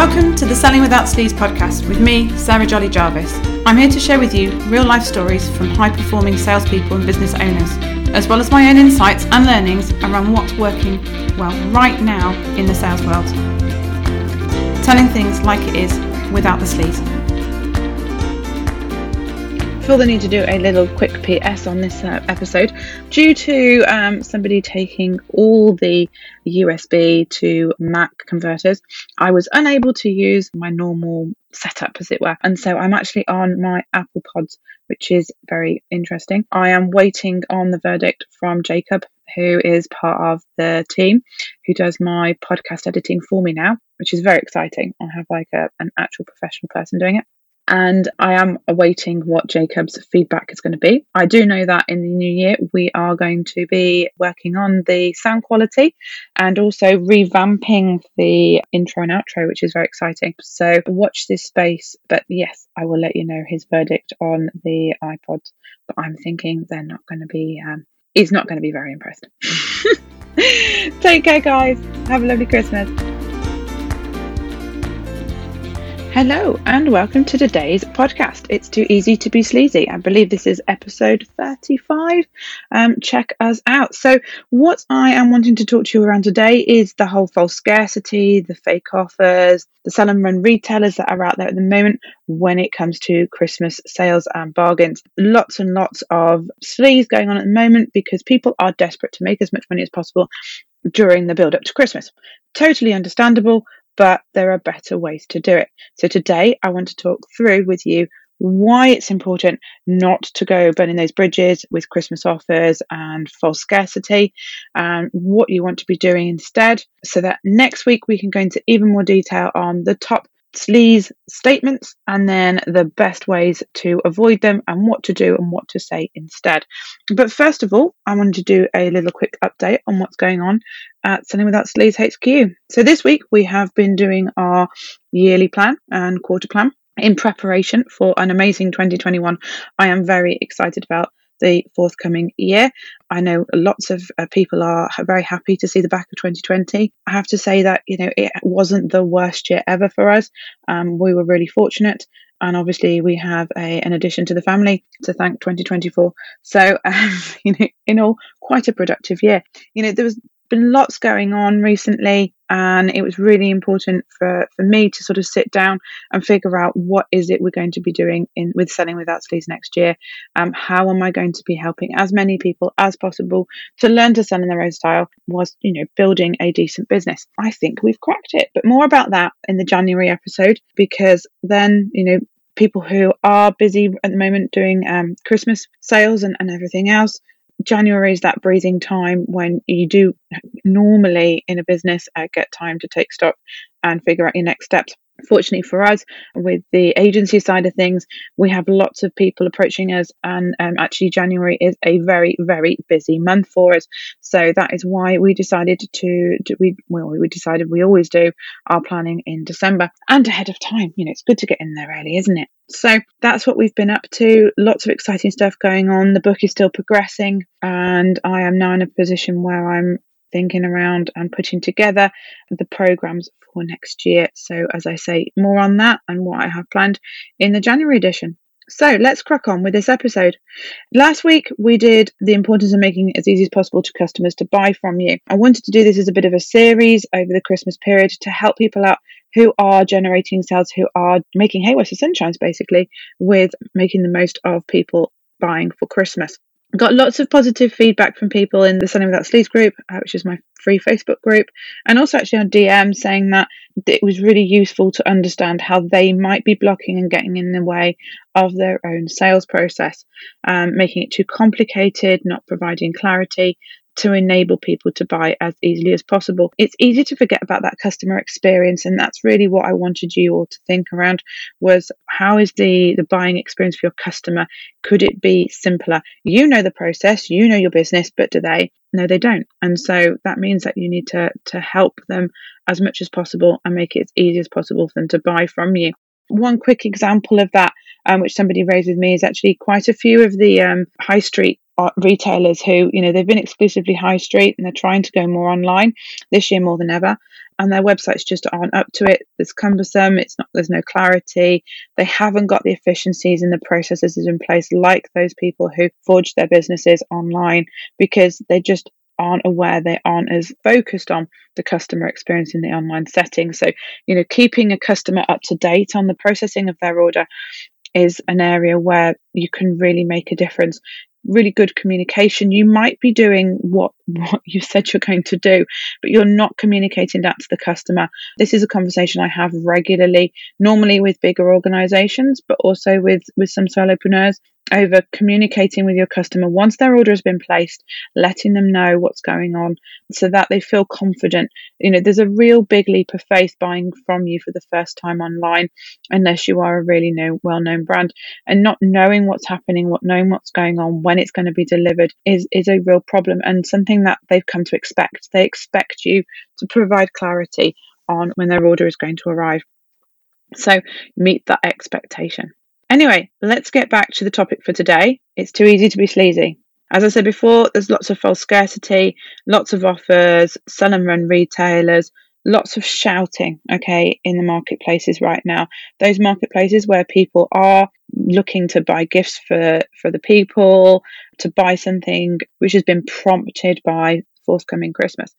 Welcome to the Selling Without Sleaze podcast with me, Sarah Jolly Jarvis. I'm here to share with you real life stories from high performing salespeople and business owners, as well as my own insights and learnings around what's working well right now in the sales world. Telling things like it is without the sleaze feel the need to do a little quick PS on this uh, episode due to um, somebody taking all the USB to Mac converters. I was unable to use my normal setup, as it were, and so I'm actually on my Apple Pods, which is very interesting. I am waiting on the verdict from Jacob. Who is part of the team who does my podcast editing for me now, which is very exciting. I have like a, an actual professional person doing it and I am awaiting what Jacob's feedback is going to be. I do know that in the new year we are going to be working on the sound quality and also revamping the intro and outro, which is very exciting. So watch this space. But yes, I will let you know his verdict on the iPod. But I'm thinking they're not going to be, um, he's not going to be very impressed. Take care, guys. Have a lovely Christmas. Hello and welcome to today's podcast. It's too easy to be sleazy. I believe this is episode 35. Um, check us out. So, what I am wanting to talk to you around today is the whole false scarcity, the fake offers, the sell and run retailers that are out there at the moment when it comes to Christmas sales and bargains. Lots and lots of sleaze going on at the moment because people are desperate to make as much money as possible during the build up to Christmas. Totally understandable but there are better ways to do it. So today I want to talk through with you why it's important not to go burning those bridges with Christmas offers and false scarcity, and what you want to be doing instead, so that next week we can go into even more detail on the top sleaze statements and then the best ways to avoid them and what to do and what to say instead. But first of all, I wanted to do a little quick update on what's going on at Selling Without Sleaze HQ. So this week we have been doing our yearly plan and quarter plan in preparation for an amazing 2021 I am very excited about the forthcoming year. I know lots of uh, people are very happy to see the back of 2020. I have to say that, you know, it wasn't the worst year ever for us. Um, we were really fortunate. And obviously, we have a, an addition to the family to thank 2024. So, um, you know, in all, quite a productive year. You know, there was been lots going on recently and it was really important for, for me to sort of sit down and figure out what is it we're going to be doing in with selling without sleaze next year. Um, how am i going to be helping as many people as possible to learn to sell in their own style was you know building a decent business? I think we've cracked it but more about that in the january episode because then you know people who are busy at the moment doing um, christmas sales and, and everything else January is that breathing time when you do normally in a business uh, get time to take stock and figure out your next steps. Fortunately for us, with the agency side of things, we have lots of people approaching us, and um, actually, January is a very, very busy month for us. So that is why we decided to, to we well, we decided we always do our planning in December and ahead of time. You know, it's good to get in there early, isn't it? So that's what we've been up to. Lots of exciting stuff going on. The book is still progressing, and I am now in a position where I'm thinking around and putting together the programs for next year. So, as I say, more on that and what I have planned in the January edition. So, let's crack on with this episode. Last week, we did the importance of making it as easy as possible to customers to buy from you. I wanted to do this as a bit of a series over the Christmas period to help people out who are generating sales, who are making hay whilst the sun shines, basically, with making the most of people buying for Christmas. Got lots of positive feedback from people in the Selling Without Sleaze group, uh, which is my free Facebook group, and also actually on DM saying that it was really useful to understand how they might be blocking and getting in the way of their own sales process, um, making it too complicated, not providing clarity, to enable people to buy as easily as possible. It's easy to forget about that customer experience and that's really what I wanted you all to think around was how is the the buying experience for your customer? Could it be simpler? You know the process, you know your business, but do they? No, they don't. And so that means that you need to to help them as much as possible and make it as easy as possible for them to buy from you. One quick example of that, um, which somebody raised with me, is actually quite a few of the um, high street retailers who, you know, they've been exclusively high street and they're trying to go more online this year more than ever. and their websites just aren't up to it. It's cumbersome. It's not. There's no clarity. They haven't got the efficiencies and the processes in place like those people who forge their businesses online because they just aren't aware they aren't as focused on the customer experience in the online setting so you know keeping a customer up to date on the processing of their order is an area where you can really make a difference. Really good communication. You might be doing what what you said you're going to do but you're not communicating that to the customer. This is a conversation i have regularly normally with bigger organizations but also with with some solopreneurs over communicating with your customer once their order has been placed, letting them know what's going on so that they feel confident. You know, there's a real big leap of faith buying from you for the first time online, unless you are a really know, well known brand. And not knowing what's happening, what knowing what's going on, when it's going to be delivered is, is a real problem and something that they've come to expect. They expect you to provide clarity on when their order is going to arrive. So meet that expectation. Anyway, let's get back to the topic for today. It's too easy to be sleazy. As I said before, there's lots of false scarcity, lots of offers, sell and run retailers, lots of shouting, okay, in the marketplaces right now. Those marketplaces where people are looking to buy gifts for, for the people, to buy something which has been prompted by forthcoming Christmas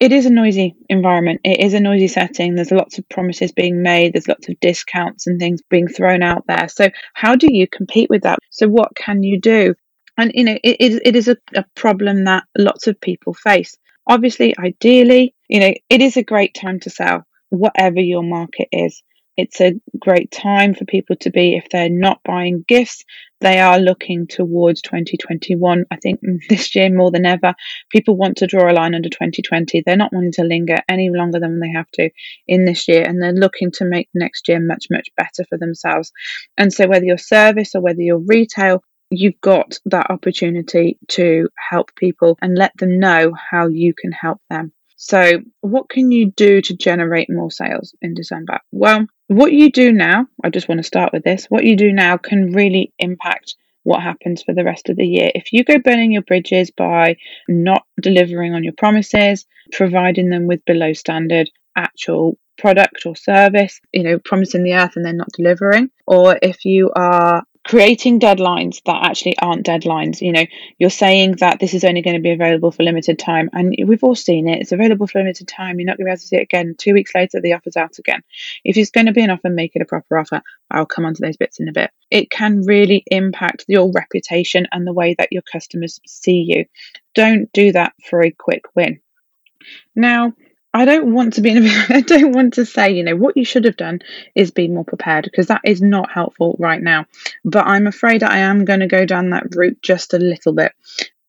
it is a noisy environment. It is a noisy setting. There's lots of promises being made. There's lots of discounts and things being thrown out there. So how do you compete with that? So what can you do? And you know, it, it, it is a, a problem that lots of people face. Obviously, ideally, you know, it is a great time to sell, whatever your market is. It's a great time for people to be, if they're not buying gifts, they are looking towards 2021. I think this year more than ever, people want to draw a line under 2020. They're not wanting to linger any longer than they have to in this year, and they're looking to make next year much, much better for themselves. And so, whether you're service or whether you're retail, you've got that opportunity to help people and let them know how you can help them. So, what can you do to generate more sales in December? Well, what you do now, I just want to start with this, what you do now can really impact what happens for the rest of the year. If you go burning your bridges by not delivering on your promises, providing them with below standard actual product or service, you know, promising the earth and then not delivering, or if you are creating deadlines that actually aren't deadlines. You know, you're saying that this is only going to be available for limited time, and we've all seen it. It's available for limited time. You're not going to be able to see it again. Two weeks later, the offer's out again. If it's going to be an offer, make it a proper offer. I'll come on to those bits in a bit. It can really impact your reputation and the way that your customers see you. Don't do that for a quick win. Now, I don't want to be in a I don't want to say, you know, what you should have done is be more prepared because that is not helpful right now. But I'm afraid I am going to go down that route just a little bit.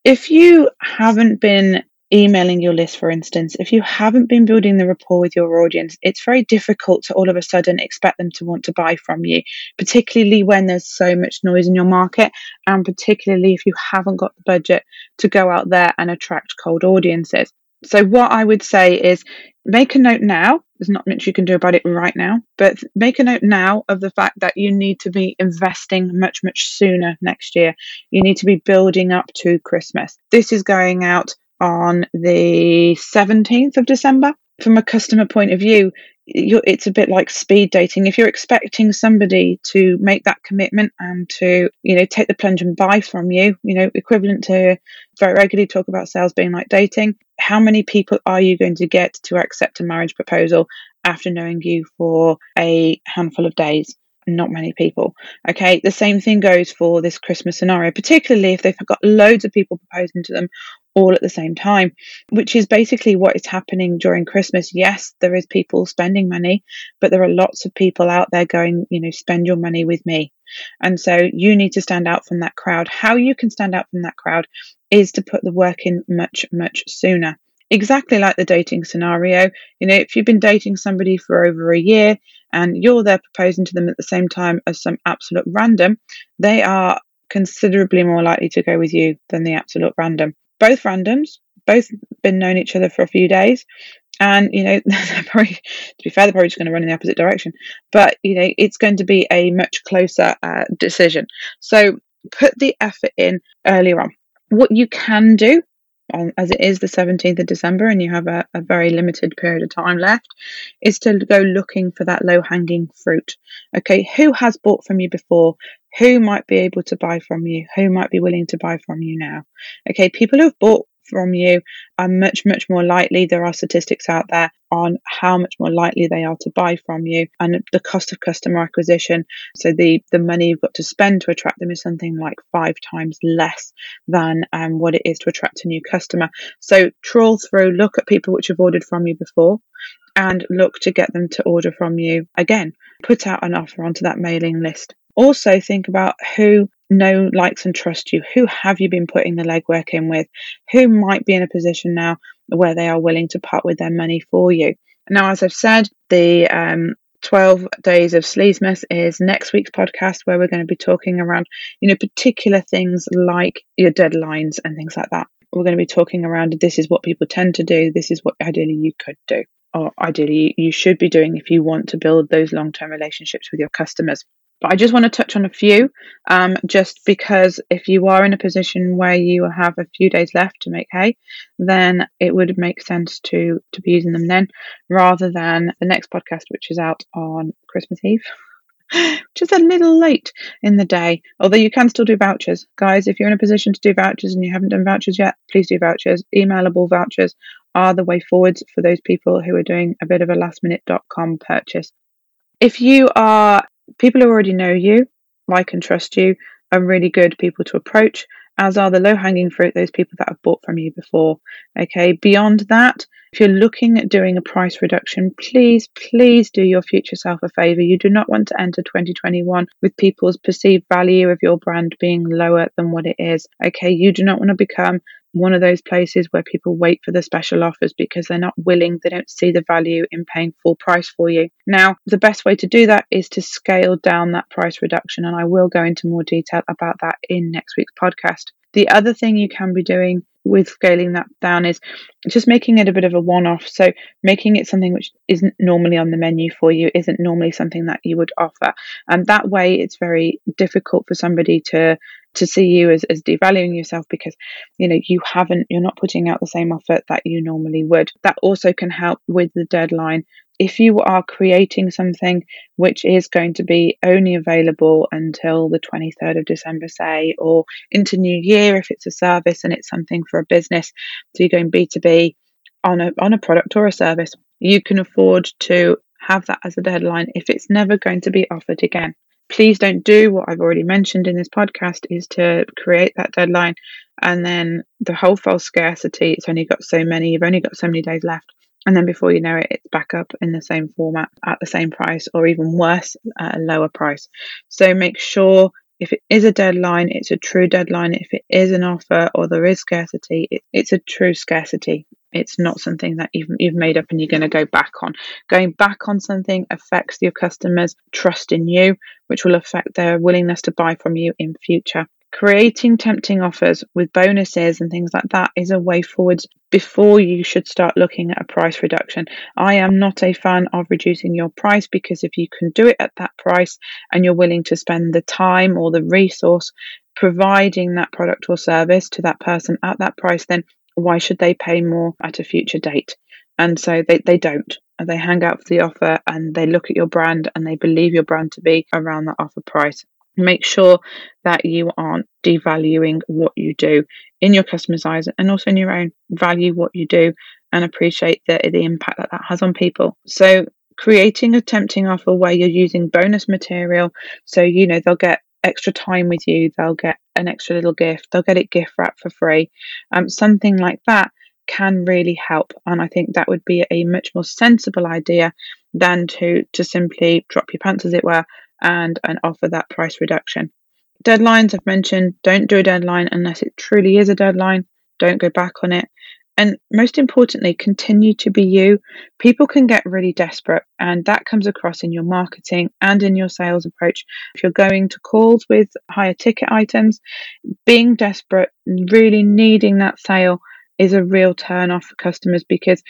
If you haven't been emailing your list, for instance, if you haven't been building the rapport with your audience, it's very difficult to all of a sudden expect them to want to buy from you, particularly when there's so much noise in your market, and particularly if you haven't got the budget to go out there and attract cold audiences. So, what I would say is make a note now. There's not much you can do about it right now, but make a note now of the fact that you need to be investing much, much sooner next year. You need to be building up to Christmas. This is going out on the 17th of December. From a customer point of view, it's a bit like speed dating. If you're expecting somebody to make that commitment and to, you know, take the plunge and buy from you, you know, equivalent to very regularly talk about sales being like dating, how many people are you going to get to accept a marriage proposal after knowing you for a handful of days? Not many people. Okay, the same thing goes for this Christmas scenario, particularly if they've got loads of people proposing to them all at the same time, which is basically what is happening during Christmas. Yes, there is people spending money, but there are lots of people out there going, you know, spend your money with me. And so you need to stand out from that crowd. How you can stand out from that crowd is to put the work in much, much sooner. Exactly like the dating scenario. You know, if you've been dating somebody for over a year and you're there proposing to them at the same time as some absolute random, they are considerably more likely to go with you than the absolute random both randoms, both been known each other for a few days. And, you know, probably, to be fair, they're probably just going to run in the opposite direction. But, you know, it's going to be a much closer uh, decision. So put the effort in earlier on. What you can do um, as it is the 17th of December and you have a, a very limited period of time left, is to go looking for that low hanging fruit. Okay, who has bought from you before? Who might be able to buy from you? Who might be willing to buy from you now? Okay, people who've bought from you are much, much more likely. There are statistics out there on how much more likely they are to buy from you and the cost of customer acquisition. So the, the money you've got to spend to attract them is something like five times less than um, what it is to attract a new customer. So trawl through, look at people which have ordered from you before and look to get them to order from you again. Put out an offer onto that mailing list. Also think about who know, likes, and trust you? Who have you been putting the legwork in with? Who might be in a position now where they are willing to part with their money for you? Now, as I've said, the um, 12 days of sleazemas is next week's podcast where we're going to be talking around you know particular things like your deadlines and things like that we're going to be talking around this is what people tend to do this is what ideally you could do or ideally you should be doing if you want to build those long-term relationships with your customers but I just want to touch on a few, um, just because if you are in a position where you have a few days left to make hay, then it would make sense to to be using them then, rather than the next podcast, which is out on Christmas Eve. which is a little late in the day. Although you can still do vouchers. Guys, if you're in a position to do vouchers and you haven't done vouchers yet, please do vouchers. Emailable vouchers are the way forwards for those people who are doing a bit of a last minute.com purchase. If you are people who already know you, like and trust you, are really good people to approach, as are the low hanging fruit, those people that have bought from you before. Okay, beyond that, if you're looking at doing a price reduction, please, please do your future self a favor. You do not want to enter 2021 with people's perceived value of your brand being lower than what it is. Okay, you do not want to become one of those places where people wait for the special offers because they're not willing, they don't see the value in paying full price for you. Now, the best way to do that is to scale down that price reduction, and I will go into more detail about that in next week's podcast. The other thing you can be doing with scaling that down is just making it a bit of a one off. So, making it something which isn't normally on the menu for you, isn't normally something that you would offer. And that way, it's very difficult for somebody to to see you as, as devaluing yourself because you know you haven't you're not putting out the same offer that you normally would. That also can help with the deadline. If you are creating something which is going to be only available until the 23rd of December, say, or into New Year if it's a service and it's something for a business, so you're going B2B on a on a product or a service, you can afford to have that as a deadline if it's never going to be offered again please don't do what I've already mentioned in this podcast is to create that deadline and then the whole false scarcity. It's only got so many, you've only got so many days left. And then before you know it, it's back up in the same format at the same price or even worse, at a lower price. So make sure if it is a deadline, it's a true deadline. If it is an offer or there is scarcity, it, it's a true scarcity. It's not something that you've, you've made up and you're going to go back on. Going back on something affects your customers' trust in you, which will affect their willingness to buy from you in future. Creating tempting offers with bonuses and things like that is a way forward before you should start looking at a price reduction. I am not a fan of reducing your price because if you can do it at that price and you're willing to spend the time or the resource providing that product or service to that person at that price, then why should they pay more at a future date? And so they, they don't. They hang out for the offer and they look at your brand and they believe your brand to be around that offer price. Make sure that you aren't devaluing what you do in your customers' eyes and also in your own. Value what you do and appreciate the, the impact that that has on people. So creating a tempting offer where you're using bonus material so you know they'll get extra time with you, they'll get an extra little gift, they'll get it gift wrapped for free. Um, something like that can really help. And I think that would be a much more sensible idea than to to simply drop your pants, as it were, and and offer that price reduction. Deadlines I've mentioned, don't do a deadline unless it truly is a deadline. Don't go back on it. And most importantly, continue to be you. People can get really desperate, and that comes across in your marketing and in your sales approach. If you're going to calls with higher ticket items, being desperate, really needing that sale is a real turn off for customers because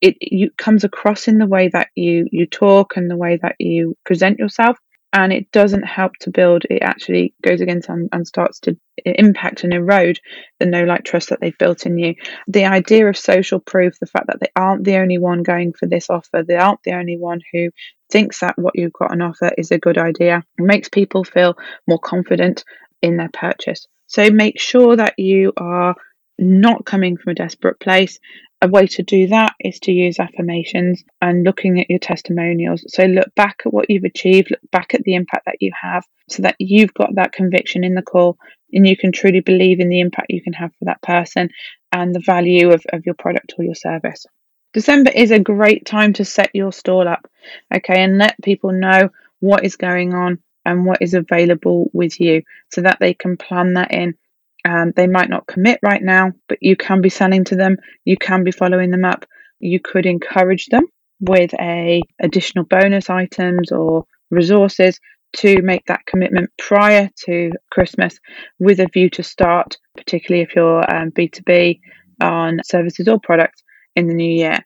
it, it comes across in the way that you, you talk and the way that you present yourself and it doesn't help to build it actually goes against and, and starts to impact and erode the no like trust that they've built in you. The idea of social proof the fact that they aren't the only one going for this offer they aren't the only one who thinks that what you've got on offer is a good idea it makes people feel more confident in their purchase. So make sure that you are not coming from a desperate place a way to do that is to use affirmations and looking at your testimonials. So look back at what you've achieved, look back at the impact that you have so that you've got that conviction in the call and you can truly believe in the impact you can have for that person and the value of, of your product or your service. December is a great time to set your stall up, okay, and let people know what is going on and what is available with you so that they can plan that in um, they might not commit right now, but you can be selling to them. You can be following them up. You could encourage them with a additional bonus items or resources to make that commitment prior to Christmas with a view to start, particularly if you're um, B2B on services or products in the new year.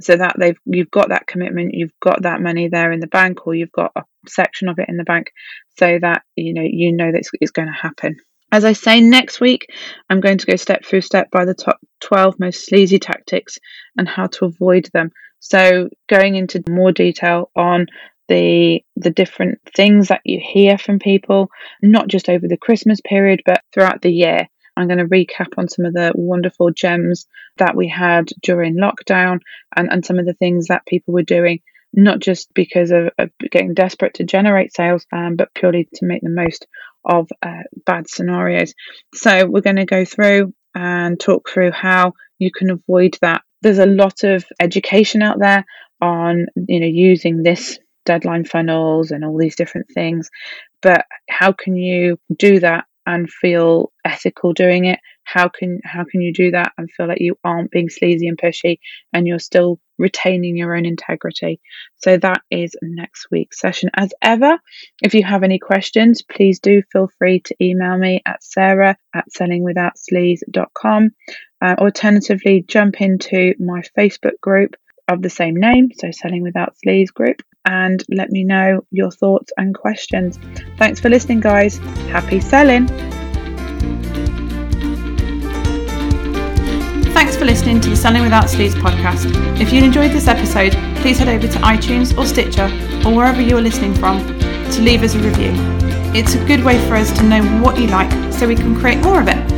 So that they've you've got that commitment, you've got that money there in the bank, or you've got a section of it in the bank, so that you know you know that it's, it's going to happen. As I say, next week I'm going to go step through step by the top 12 most sleazy tactics and how to avoid them. So, going into more detail on the the different things that you hear from people, not just over the Christmas period, but throughout the year. I'm going to recap on some of the wonderful gems that we had during lockdown and, and some of the things that people were doing, not just because of, of getting desperate to generate sales, um, but purely to make the most of uh, bad scenarios. So we're going to go through and talk through how you can avoid that. There's a lot of education out there on you know using this deadline funnels and all these different things, but how can you do that and feel ethical doing it? How can how can you do that and feel like you aren't being sleazy and pushy and you're still retaining your own integrity? So that is next week's session. As ever, if you have any questions, please do feel free to email me at sarah at sellingwithoutsleaze.com. Uh, alternatively, jump into my Facebook group of the same name, so Selling Without Sleaze group, and let me know your thoughts and questions. Thanks for listening, guys. Happy selling. For listening to the Selling Without Sleaze podcast. If you enjoyed this episode, please head over to iTunes or Stitcher or wherever you're listening from to leave us a review. It's a good way for us to know what you like so we can create more of it.